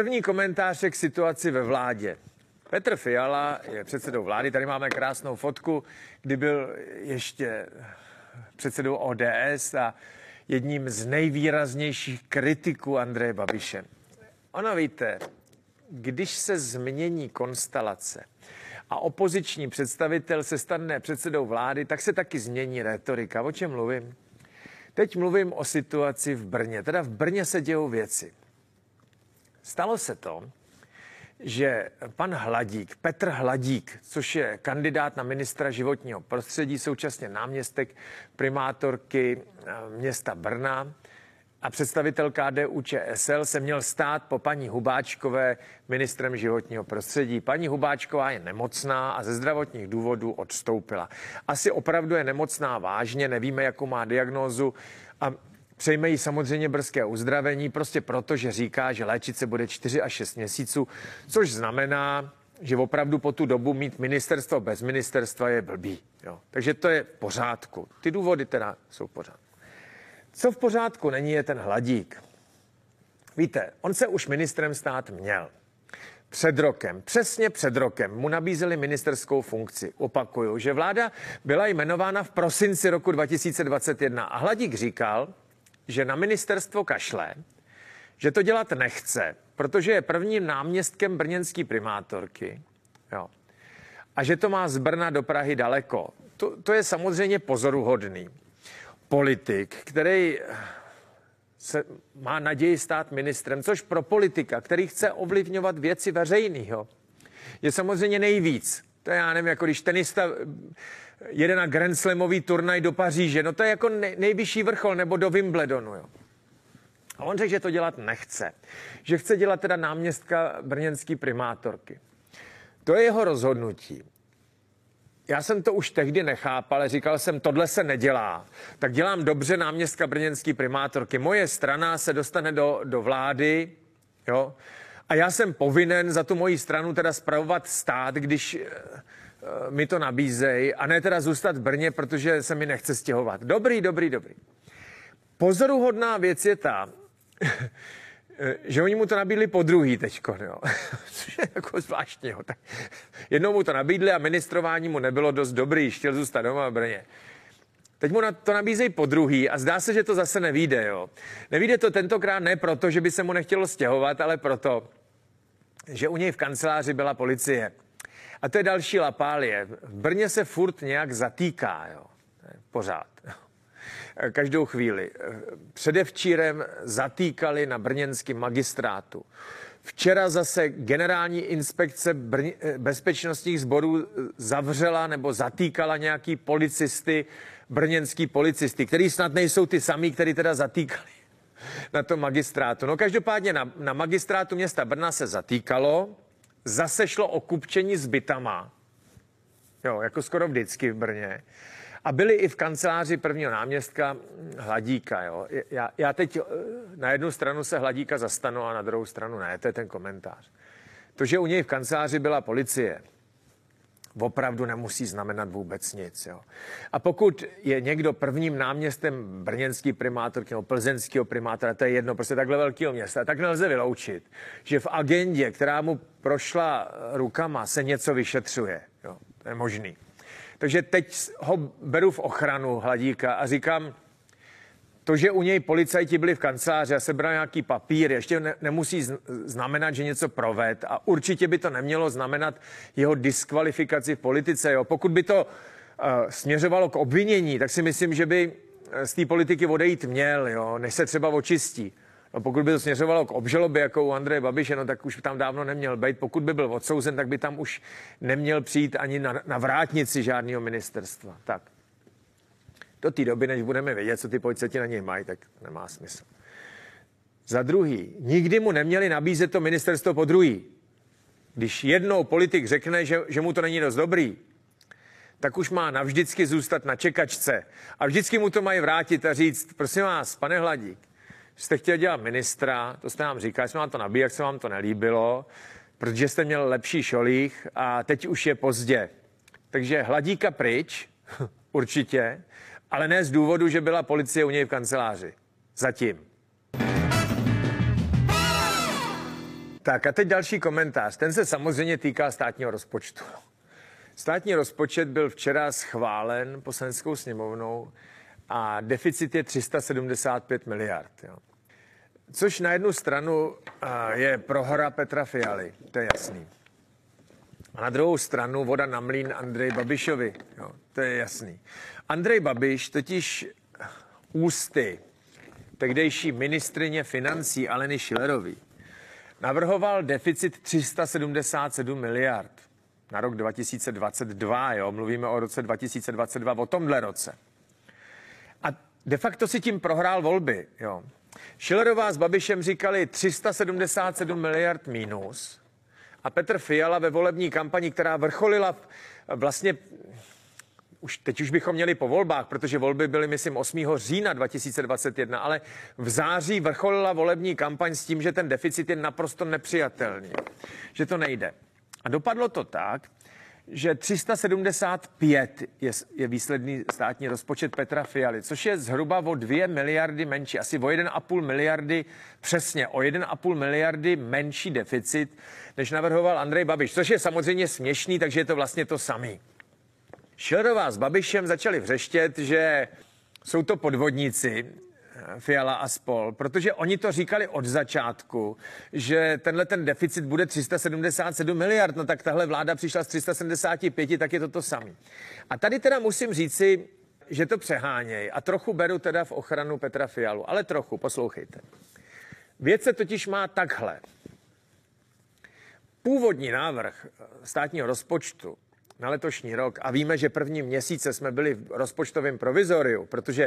První komentář k situaci ve vládě. Petr Fiala je předsedou vlády, tady máme krásnou fotku, kdy byl ještě předsedou ODS a jedním z nejvýraznějších kritiků Andreje Babiše. Ono víte, když se změní konstelace a opoziční představitel se stane předsedou vlády, tak se taky změní retorika. O čem mluvím? Teď mluvím o situaci v Brně. Teda v Brně se dějou věci. Stalo se to, že pan Hladík, Petr Hladík, což je kandidát na ministra životního prostředí, současně náměstek primátorky eh, města Brna a představitel KDU ČSL se měl stát po paní Hubáčkové ministrem životního prostředí. Paní Hubáčková je nemocná a ze zdravotních důvodů odstoupila. Asi opravdu je nemocná vážně, nevíme, jakou má diagnózu a Přejme jí samozřejmě brzké uzdravení, prostě proto, že říká, že léčit se bude 4 až 6 měsíců, což znamená, že opravdu po tu dobu mít ministerstvo bez ministerstva je blbý. Jo. Takže to je v pořádku. Ty důvody teda jsou v pořádku. Co v pořádku není, je ten hladík. Víte, on se už ministrem stát měl. Před rokem, přesně před rokem, mu nabízeli ministerskou funkci. Opakuju, že vláda byla jmenována v prosinci roku 2021 a Hladík říkal, že na ministerstvo kašle, že to dělat nechce, protože je prvním náměstkem brněnský primátorky. Jo. A že to má z Brna do Prahy daleko. To, to je samozřejmě pozoruhodný. Politik, který se má naději stát ministrem, což pro politika, který chce ovlivňovat věci veřejného, je samozřejmě nejvíc. To já nevím, jako když tenista jede na Grand Slamový turnaj do Paříže. No to je jako nejvyšší vrchol, nebo do Wimbledonu, jo. A on řekl, že to dělat nechce. Že chce dělat teda náměstka brněnský primátorky. To je jeho rozhodnutí. Já jsem to už tehdy nechápal, říkal jsem, tohle se nedělá. Tak dělám dobře náměstka brněnský primátorky. Moje strana se dostane do, do vlády, jo, a já jsem povinen za tu moji stranu teda spravovat stát, když Eh, mi to nabízejí a ne teda zůstat v Brně, protože se mi nechce stěhovat. Dobrý, dobrý, dobrý. Pozoruhodná věc je ta, že oni mu to nabídli po druhý teďko, jo. Což je jako zvláštní, jednou mu to nabídli a ministrování mu nebylo dost dobrý, chtěl zůstat doma v Brně. Teď mu to nabízejí po druhý a zdá se, že to zase nevíde, jo. Nevíde to tentokrát ne proto, že by se mu nechtělo stěhovat, ale proto, že u něj v kanceláři byla policie. A to je další lapálie. V Brně se furt nějak zatýká, jo. Pořád. Každou chvíli. Předevčírem zatýkali na brněnském magistrátu. Včera zase generální inspekce Brně, bezpečnostních sborů zavřela nebo zatýkala nějaký policisty, brněnský policisty, který snad nejsou ty samý, který teda zatýkali na tom magistrátu. No každopádně na, na magistrátu města Brna se zatýkalo, zase šlo o kupčení s bytama, jo, jako skoro vždycky v Brně. A byli i v kanceláři prvního náměstka Hladíka. Jo. Já, já teď eh, na jednu stranu se Hladíka zastanu a na druhou stranu ne, to je ten komentář. To, že u něj v kanceláři byla policie, opravdu nemusí znamenat vůbec nic. Jo. A pokud je někdo prvním náměstem brněnský primátor nebo plzeňského primátora, to je jedno, prostě takhle velkého města, tak nelze vyloučit, že v agendě, která mu prošla rukama, se něco vyšetřuje. Jo. To je možný. Takže teď ho beru v ochranu hladíka a říkám, to, že u něj policajti byli v kanceláři a sebral nějaký papír, ještě ne, nemusí znamenat, že něco proved a určitě by to nemělo znamenat jeho diskvalifikaci v politice. Jo. Pokud by to uh, směřovalo k obvinění, tak si myslím, že by eh, z té politiky odejít měl, jo, než se třeba očistí. No, pokud by to směřovalo k obžalobě, jako u Andreje Babiše, no, tak už tam dávno neměl být. Pokud by byl odsouzen, tak by tam už neměl přijít ani na, na vrátnici žádného ministerstva. Tak do té doby, než budeme vědět, co ty policajti na něj mají, tak nemá smysl. Za druhý, nikdy mu neměli nabízet to ministerstvo po druhý. Když jednou politik řekne, že, že mu to není dost dobrý, tak už má navždycky zůstat na čekačce. A vždycky mu to mají vrátit a říct, prosím vás, pane Hladík, jste chtěl dělat ministra, to jste nám říkal, jsme vám to nabíjeli, jak se vám to nelíbilo, protože jste měl lepší šolích a teď už je pozdě. Takže hladíka pryč, určitě, ale ne z důvodu, že byla policie u něj v kanceláři. Zatím. Tak a teď další komentář. Ten se samozřejmě týká státního rozpočtu. Státní rozpočet byl včera schválen poslaneckou sněmovnou a deficit je 375 miliard. Jo. Což na jednu stranu je prohra Petra Fialy, to je jasný. A na druhou stranu voda na mlín Andrej Babišovi, jo, to je jasný. Andrej Babiš totiž ústy tehdejší ministrině financí Aleny Šilerový navrhoval deficit 377 miliard na rok 2022, jo, mluvíme o roce 2022, o tomhle roce. A de facto si tím prohrál volby, jo. Šilerová s Babišem říkali 377 miliard mínus a Petr Fiala ve volební kampani, která vrcholila vlastně už teď už bychom měli po volbách, protože volby byly, myslím, 8. října 2021, ale v září vrcholila volební kampaň s tím, že ten deficit je naprosto nepřijatelný, že to nejde. A dopadlo to tak, že 375 je, je výsledný státní rozpočet Petra Fialy, což je zhruba o 2 miliardy menší, asi o 1,5 miliardy, přesně o 1,5 miliardy menší deficit, než navrhoval Andrej Babiš, což je samozřejmě směšný, takže je to vlastně to samý. Šelerová s Babišem začali vřeštět, že jsou to podvodníci, Fiala a spol, protože oni to říkali od začátku, že tenhle ten deficit bude 377 miliard, no tak tahle vláda přišla z 375, tak je to to samý. A tady teda musím říci, že to přeháněj a trochu beru teda v ochranu Petra Fialu, ale trochu, poslouchejte. Věc se totiž má takhle. Původní návrh státního rozpočtu na letošní rok a víme, že první měsíce jsme byli v rozpočtovém provizoriu, protože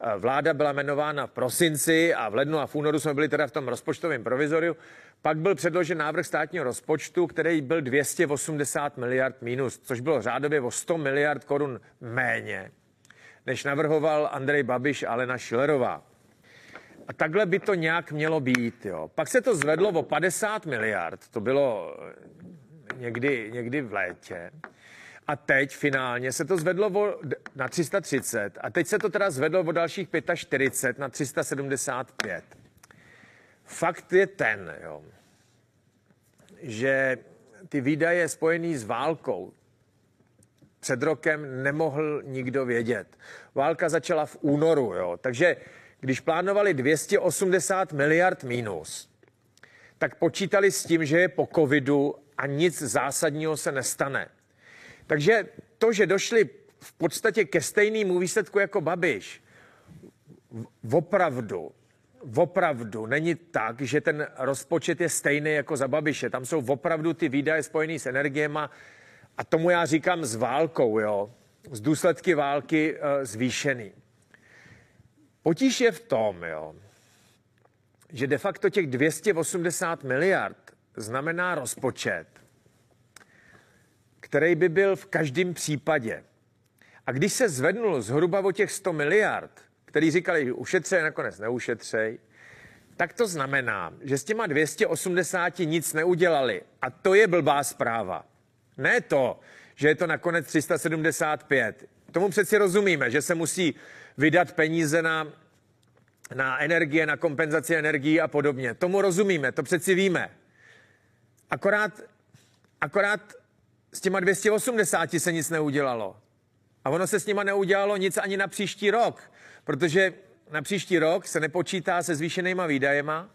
eh, vláda byla jmenována v prosinci a v lednu a v únoru jsme byli teda v tom rozpočtovém provizoriu. Pak byl předložen návrh státního rozpočtu, který byl 280 miliard minus, což bylo řádově o 100 miliard korun méně, než navrhoval Andrej Babiš a Alena Šilerová. A takhle by to nějak mělo být. Jo. Pak se to zvedlo o 50 miliard, to bylo eh, někdy, někdy v létě. A teď finálně se to zvedlo na 330 a teď se to teda zvedlo o dalších 45 na 375. Fakt je ten, jo, že ty výdaje spojené s válkou před rokem nemohl nikdo vědět. Válka začala v únoru, jo, takže když plánovali 280 miliard mínus, tak počítali s tím, že je po covidu a nic zásadního se nestane. Takže to, že došli v podstatě ke stejnému výsledku jako Babiš, opravdu, opravdu není tak, že ten rozpočet je stejný jako za Babiše. Tam jsou opravdu ty výdaje spojené s energiema a tomu já říkám s válkou, jo, z důsledky války e, zvýšený. Potíž je v tom, jo, že de facto těch 280 miliard znamená rozpočet, který by byl v každém případě. A když se zvednul zhruba o těch 100 miliard, který říkali, že ušetřej, nakonec neušetřej, tak to znamená, že s těma 280 nic neudělali. A to je blbá zpráva. Ne to, že je to nakonec 375. Tomu přeci rozumíme, že se musí vydat peníze na, na energie, na kompenzaci energií a podobně. Tomu rozumíme, to přeci víme. Akorát, akorát s těma 280 se nic neudělalo. A ono se s nima neudělalo nic ani na příští rok, protože na příští rok se nepočítá se zvýšenýma výdajema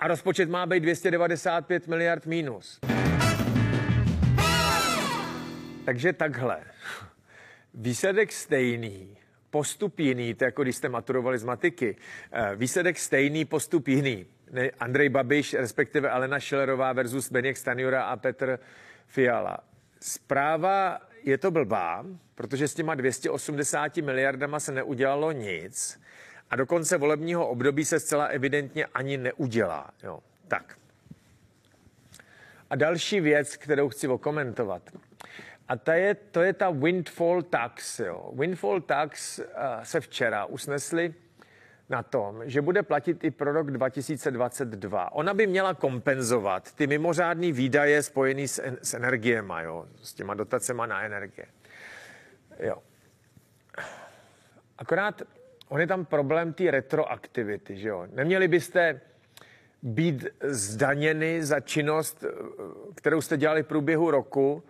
a rozpočet má být 295 miliard mínus. Takže takhle. Výsledek stejný, postup jiný, to jako když jste maturovali z matiky. Eh, výsledek stejný, postup jiný. Andrej Babiš, respektive Alena Schillerová versus Beněk Stanjura a Petr Fiala. Zpráva je to blbá, protože s těma 280 miliardama se neudělalo nic a do konce volebního období se zcela evidentně ani neudělá. Jo. Tak. A další věc, kterou chci okomentovat. A ta je, to je ta windfall tax. Jo. Windfall tax uh, se včera usnesli na tom, že bude platit i pro rok 2022. Ona by měla kompenzovat ty mimořádné výdaje spojené s, s energiemi, jo, s těma dotacema na energie. Jo. Akorát on je tam problém té retroaktivity, že jo. Neměli byste být zdaněny za činnost, kterou jste dělali v průběhu roku,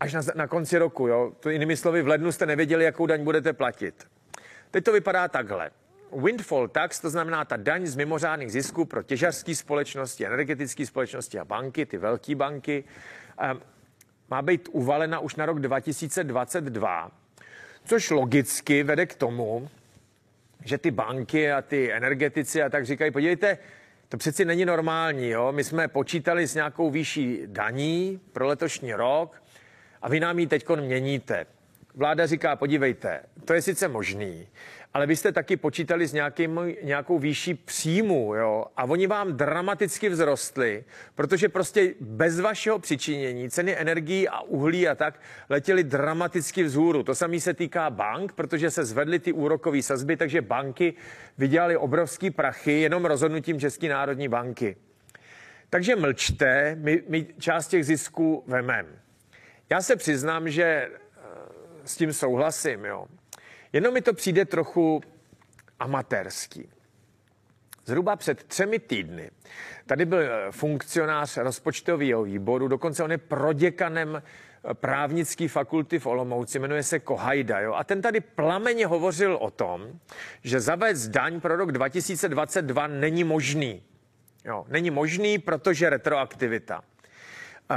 až na, na konci roku. Jo? To jinými slovy, v lednu jste nevěděli, jakou daň budete platit. Teď to vypadá takhle. Windfall tax, to znamená ta daň z mimořádných zisků pro těžařské společnosti, energetické společnosti a banky, ty velké banky, ehm, má být uvalena už na rok 2022, což logicky vede k tomu, že ty banky a ty energetici a tak říkají, podívejte, to přeci není normální, jo? My jsme počítali s nějakou výší daní pro letošní rok a vy nám ji teď měníte. Vláda říká, podívejte, to je sice možný, ale vy jste taky počítali s nějakým, nějakou výší příjmu, jo, a oni vám dramaticky vzrostli, protože prostě bez vašeho přičinění ceny energií a uhlí a tak letěly dramaticky vzhůru. To samé se týká bank, protože se zvedly ty úrokové sazby, takže banky vydělaly obrovský prachy jenom rozhodnutím České národní banky. Takže mlčte, my, my část těch zisků vemem. Já se přiznám, že s tím souhlasím, jo. Jenom mi to přijde trochu amatérský. Zhruba před třemi týdny tady byl eh, funkcionář rozpočtového výboru, dokonce on je proděkanem eh, právnické fakulty v Olomouci, jmenuje se Kohajda. Jo? A ten tady plameně hovořil o tom, že zavést daň pro rok 2022 není možný. Jo, není možný, protože retroaktivita.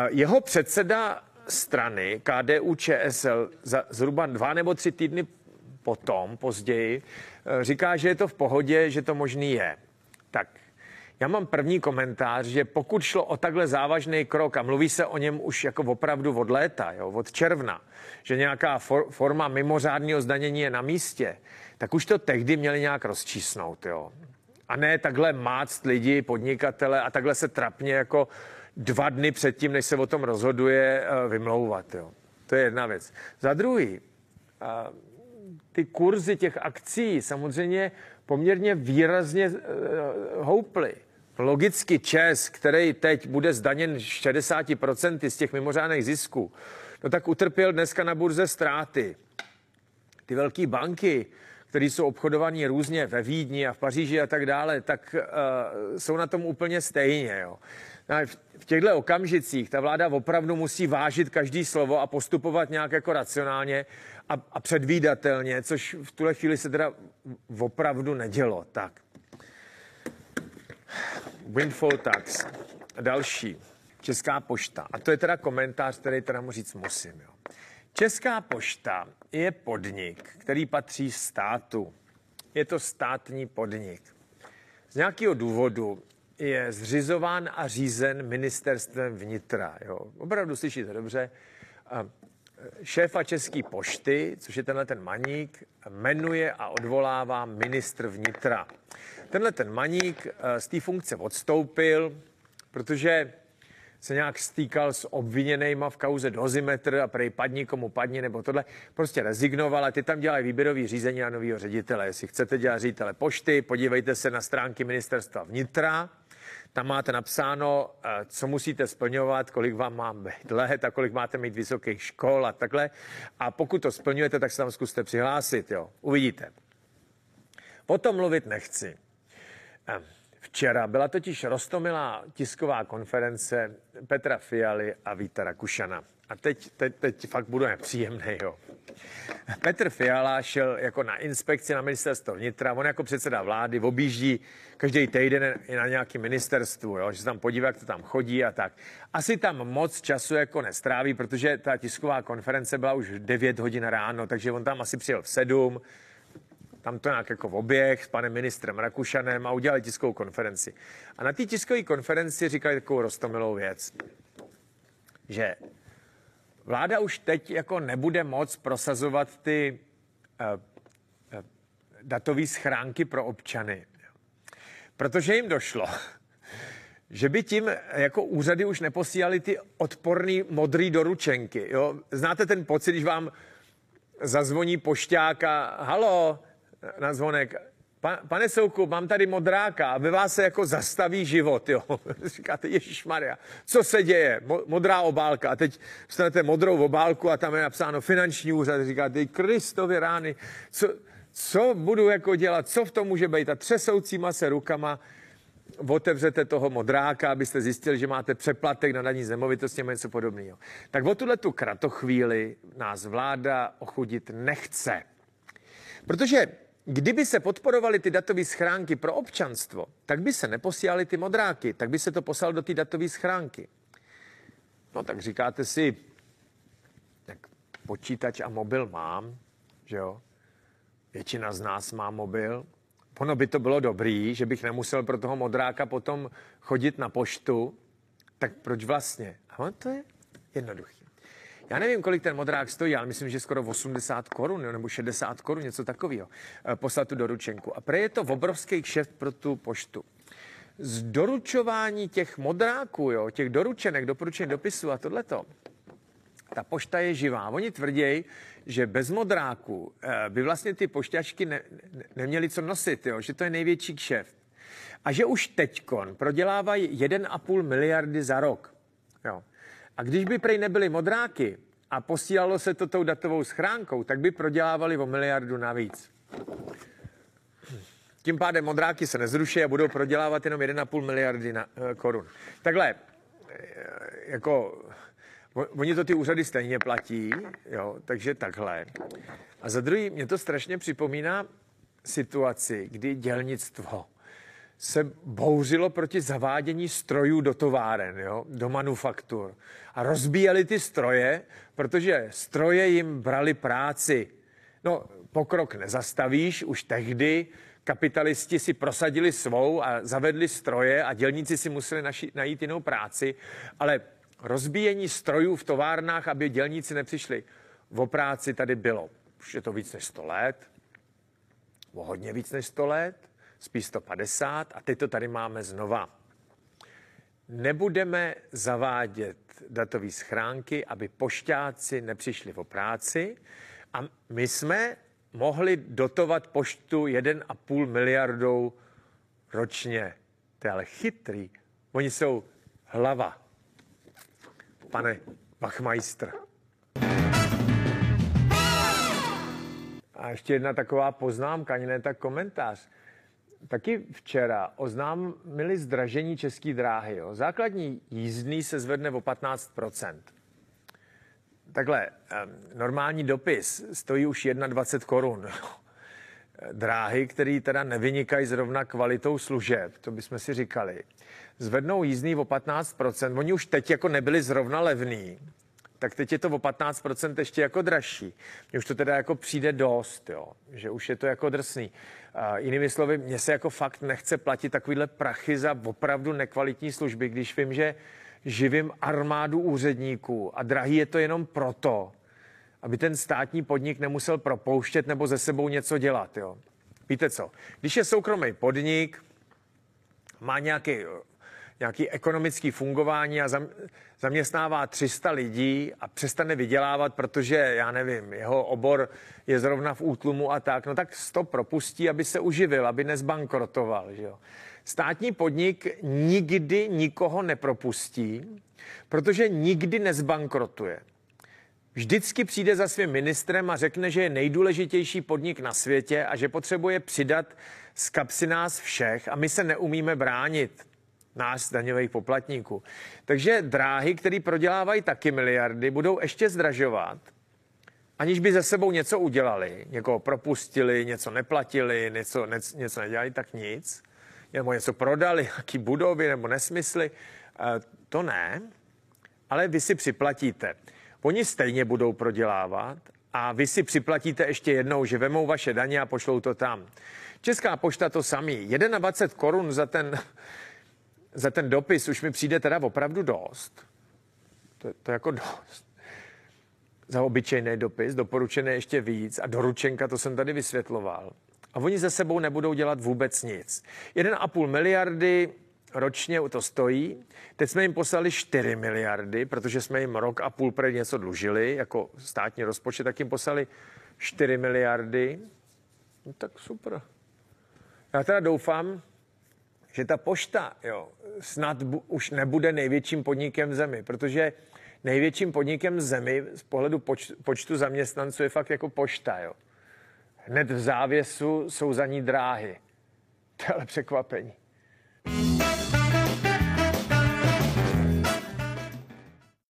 Jeho předseda strany KDU ČSL za zhruba dva nebo tři týdny potom, později, eh, říká, že je to v pohodě, že to možný je. Tak já mám první komentář, že pokud šlo o takhle závažný krok a mluví se o něm už jako opravdu od léta, jo, od června, že nějaká for, forma mimořádného zdanění je na místě, tak už to tehdy měli nějak rozčísnout. Jo. A ne takhle máct lidi, podnikatele a takhle se trapně jako dva dny předtím, než se o tom rozhoduje, eh, vymlouvat. Jo. To je jedna věc. Za druhý, ty kurzy těch akcí samozřejmě poměrně výrazně uh, houply. Logicky ČES, který teď bude zdaněn 60% z těch mimořádných zisků, no tak utrpěl dneska na burze ztráty. Ty velké banky, které jsou obchodované různě ve Vídni a v Paříži a tak dále, tak uh, jsou na tom úplně stejně. Jo. No v těchto okamžicích ta vláda opravdu musí vážit každý slovo a postupovat nějak jako racionálně a, a předvídatelně, což v tuhle chvíli se teda opravdu nedělo. Tak. Windfall tax. Další. Česká pošta. A to je teda komentář, který teda mu říct musím. Jo. Česká pošta je podnik, který patří státu. Je to státní podnik. Z nějakého důvodu je zřizován a řízen ministerstvem vnitra. Jo. Opravdu slyšíte dobře. Šéfa České pošty, což je tenhle ten maník, jmenuje a odvolává ministr vnitra. Tenhle ten maník eh, z té funkce odstoupil, protože se nějak stýkal s obviněnýma v kauze dozimetr a prej padni komu padni nebo tohle. Prostě rezignoval a ty tam dělají výběrový řízení na nového ředitele. Jestli chcete dělat ředitele pošty, podívejte se na stránky ministerstva vnitra tam máte napsáno, eh, co musíte splňovat, kolik vám má být let a kolik máte mít vysokých škol a takhle. A pokud to splňujete, tak se tam zkuste přihlásit, jo. Uvidíte. O tom mluvit nechci. Včera byla totiž rostomilá tisková konference Petra Fialy a Víta Rakušana. A teď, teď, teď fakt budu nepříjemný, jo. Petr Fiala šel jako na inspekci na ministerstvo vnitra, on jako předseda vlády objíždí každý týden na nějaký ministerstvu, jo, že se tam podívá, jak to tam chodí a tak. Asi tam moc času jako nestráví, protože ta tisková konference byla už 9 hodin ráno, takže on tam asi přijel v 7, tam to nějak jako v oběh s panem ministrem Rakušanem a udělali tiskovou konferenci. A na té tiskové konferenci říkali takovou rostomilou věc, že Vláda už teď jako nebude moc prosazovat ty uh, uh, datové schránky pro občany, protože jim došlo, že by tím jako úřady už neposílali ty odporný modrý doručenky. Jo? Znáte ten pocit, když vám zazvoní pošťák a halo, na zvonek, Pa, pane Souku, mám tady modráka a ve vás se jako zastaví život, jo. Říkáte, Ježíš Maria, co se děje? Mo, modrá obálka. A teď dostanete modrou obálku a tam je napsáno finanční úřad. Říkáte, Kristovi rány, co, co budu jako dělat, co v tom může být? A třesoucíma se rukama otevřete toho modráka, abyste zjistili, že máte přeplatek na daní zemovitosti nebo něco podobného. Tak o tuhle tu kratochvíli nás vláda ochudit nechce. Protože kdyby se podporovaly ty datové schránky pro občanstvo, tak by se neposílali ty modráky, tak by se to poslal do té datové schránky. No tak říkáte si, tak počítač a mobil mám, že jo? Většina z nás má mobil. Ono by to bylo dobrý, že bych nemusel pro toho modráka potom chodit na poštu. Tak proč vlastně? A to je jednoduchý. Já nevím, kolik ten modrák stojí, ale myslím, že skoro 80 korun nebo 60 korun, něco takového, eh, poslat tu doručenku. A pre je to obrovský kšeft pro tu poštu. Z doručování těch modráků, jo, těch doručenek, doporučení dopisů a tohleto, ta pošta je živá. Oni tvrdí, že bez modráku eh, by vlastně ty pošťačky ne, ne, neměly co nosit, jo, že to je největší kšeft. A že už teďkon prodělávají 1,5 miliardy za rok. Jo. A když by prej nebyly modráky a posílalo se to tou datovou schránkou, tak by prodělávali o miliardu navíc. Tím pádem modráky se nezruší a budou prodělávat jenom 1,5 miliardy na, e, korun. Takhle, e, jako, oni to ty úřady stejně platí, jo, takže takhle. A za druhý, mě to strašně připomíná situaci, kdy dělnictvo se bouřilo proti zavádění strojů do továren, jo, do manufaktur. A rozbíjeli ty stroje, protože stroje jim brali práci. No, pokrok nezastavíš, už tehdy kapitalisti si prosadili svou a zavedli stroje a dělníci si museli naši, najít jinou práci, ale rozbíjení strojů v továrnách, aby dělníci nepřišli o práci, tady bylo. Už je to víc než 100 let, o hodně víc než 100 let spíš 150 a teď to tady máme znova. Nebudeme zavádět datové schránky, aby pošťáci nepřišli o práci a my jsme mohli dotovat poštu 1,5 miliardou ročně. To je ale chytrý. Oni jsou hlava. Pane Bachmeister. A ještě jedna taková poznámka, ani ne tak komentář taky včera oznámili zdražení české dráhy. Jo. Základní jízdný se zvedne o 15% Takhle, normální dopis stojí už 21 korun. Dráhy, které teda nevynikají zrovna kvalitou služeb, to bychom si říkali, zvednou jízdný o 15% Oni už teď jako nebyli zrovna levný, tak teď je to o 15% ještě jako dražší. Mně už to teda jako přijde dost, jo, že už je to jako drsný. Uh, jinými slovy, mně se jako fakt nechce platit takovýhle prachy za opravdu nekvalitní služby, když vím, že živím armádu úředníků a drahý je to jenom proto, aby ten státní podnik nemusel propouštět nebo ze sebou něco dělat. Jo. Víte co? Když je soukromý podnik, má nějaký nějaký ekonomický fungování a zaměstnává 300 lidí a přestane vydělávat, protože, já nevím, jeho obor je zrovna v útlumu a tak, no tak to propustí, aby se uživil, aby nezbankrotoval. Že jo? Státní podnik nikdy nikoho nepropustí, protože nikdy nezbankrotuje. Vždycky přijde za svým ministrem a řekne, že je nejdůležitější podnik na světě a že potřebuje přidat z kapsy nás všech a my se neumíme bránit nás, daňových poplatníků. Takže dráhy, které prodělávají taky miliardy, budou ještě zdražovat, aniž by ze sebou něco udělali, někoho propustili, něco neplatili, něco, ne, něco nedělali, tak nic. Nebo něco prodali, jaký budovy nebo nesmysly. E, to ne, ale vy si připlatíte. Oni stejně budou prodělávat a vy si připlatíte ještě jednou, že vemou vaše daně a pošlou to tam. Česká pošta to samý. 21 korun za ten za ten dopis už mi přijde teda opravdu dost. To, to jako dost. Za obyčejný dopis, doporučené ještě víc a doručenka, to jsem tady vysvětloval. A oni ze sebou nebudou dělat vůbec nic. 1,5 miliardy ročně to stojí. Teď jsme jim poslali 4 miliardy, protože jsme jim rok a půl před něco dlužili, jako státní rozpočet, tak jim poslali 4 miliardy. No tak super. Já teda doufám, že ta pošta jo, snad bu, už nebude největším podnikem v zemi, protože největším podnikem v zemi z pohledu poč, počtu zaměstnanců je fakt jako pošta. Jo. Hned v závěsu jsou za ní dráhy. To je ale překvapení.